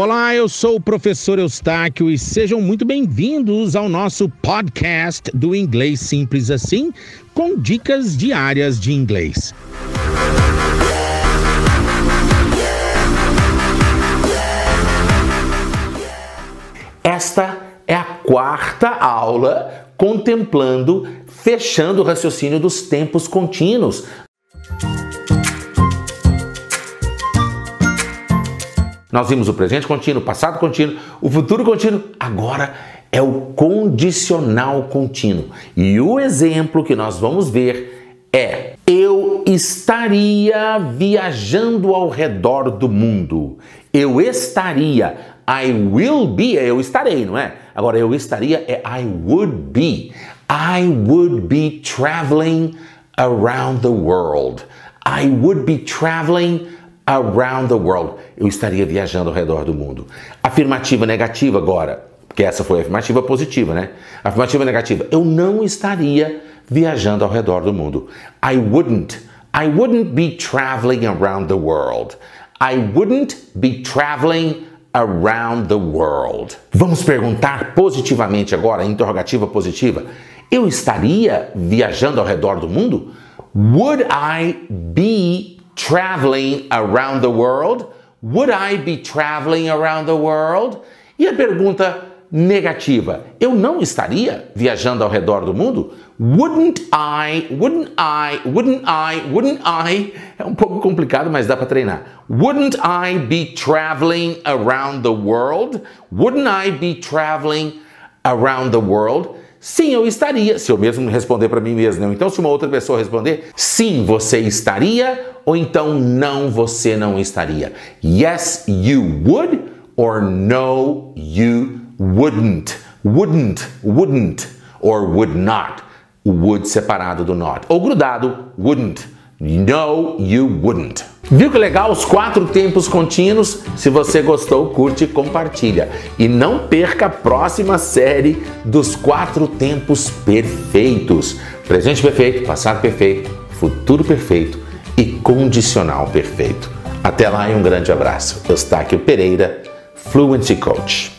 Olá, eu sou o professor Eustáquio e sejam muito bem-vindos ao nosso podcast do Inglês Simples Assim, com dicas diárias de inglês. Esta é a quarta aula contemplando, fechando o raciocínio dos tempos contínuos. Nós vimos o presente contínuo, o passado contínuo, o futuro contínuo, agora é o condicional contínuo. E o exemplo que nós vamos ver é: eu estaria viajando ao redor do mundo. Eu estaria. I will be eu estarei, não é? Agora eu estaria é I would be. I would be traveling around the world. I would be traveling around the world. Eu estaria viajando ao redor do mundo. Afirmativa negativa agora, porque essa foi a afirmativa positiva, né? Afirmativa negativa. Eu não estaria viajando ao redor do mundo. I wouldn't. I wouldn't be traveling around the world. I wouldn't be traveling around the world. Vamos perguntar positivamente agora, interrogativa positiva. Eu estaria viajando ao redor do mundo? Would I be traveling around the world? Would I be traveling around the world? E a pergunta negativa, eu não estaria viajando ao redor do mundo? Wouldn't I, wouldn't I, wouldn't I, wouldn't I? É um pouco complicado, mas dá para treinar. Wouldn't I be traveling around the world? Wouldn't I be traveling around the world? Sim, eu estaria. Se eu mesmo responder para mim mesmo, não. Então, se uma outra pessoa responder, sim, você estaria, ou então não, você não estaria. Yes, you would, or no, you wouldn't. Wouldn't, wouldn't, or would not. O would separado do not. Ou grudado, wouldn't. No, you wouldn't. Viu que legal os quatro tempos contínuos? Se você gostou, curte e compartilha. E não perca a próxima série dos quatro tempos perfeitos: presente perfeito, passado perfeito, futuro perfeito e condicional perfeito. Até lá e um grande abraço. Eustáquio Pereira, Fluency Coach.